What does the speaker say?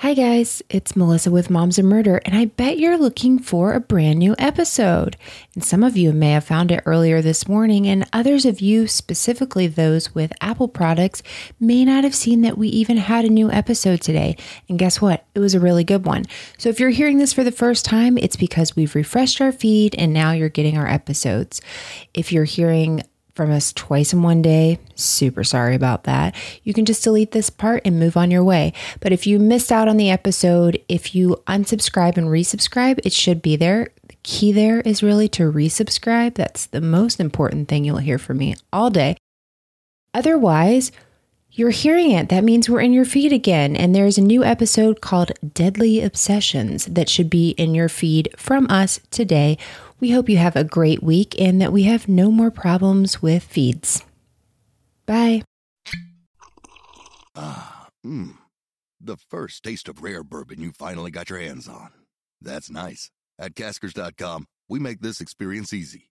Hi, guys, it's Melissa with Moms and Murder, and I bet you're looking for a brand new episode. And some of you may have found it earlier this morning, and others of you, specifically those with Apple products, may not have seen that we even had a new episode today. And guess what? It was a really good one. So if you're hearing this for the first time, it's because we've refreshed our feed and now you're getting our episodes. If you're hearing from us twice in one day. Super sorry about that. You can just delete this part and move on your way. But if you missed out on the episode, if you unsubscribe and resubscribe, it should be there. The key there is really to resubscribe. That's the most important thing you'll hear from me all day. Otherwise, you're hearing it. That means we're in your feed again. And there's a new episode called Deadly Obsessions that should be in your feed from us today. We hope you have a great week and that we have no more problems with feeds. Bye. Ah, mmm. The first taste of rare bourbon you finally got your hands on. That's nice. At caskers.com, we make this experience easy.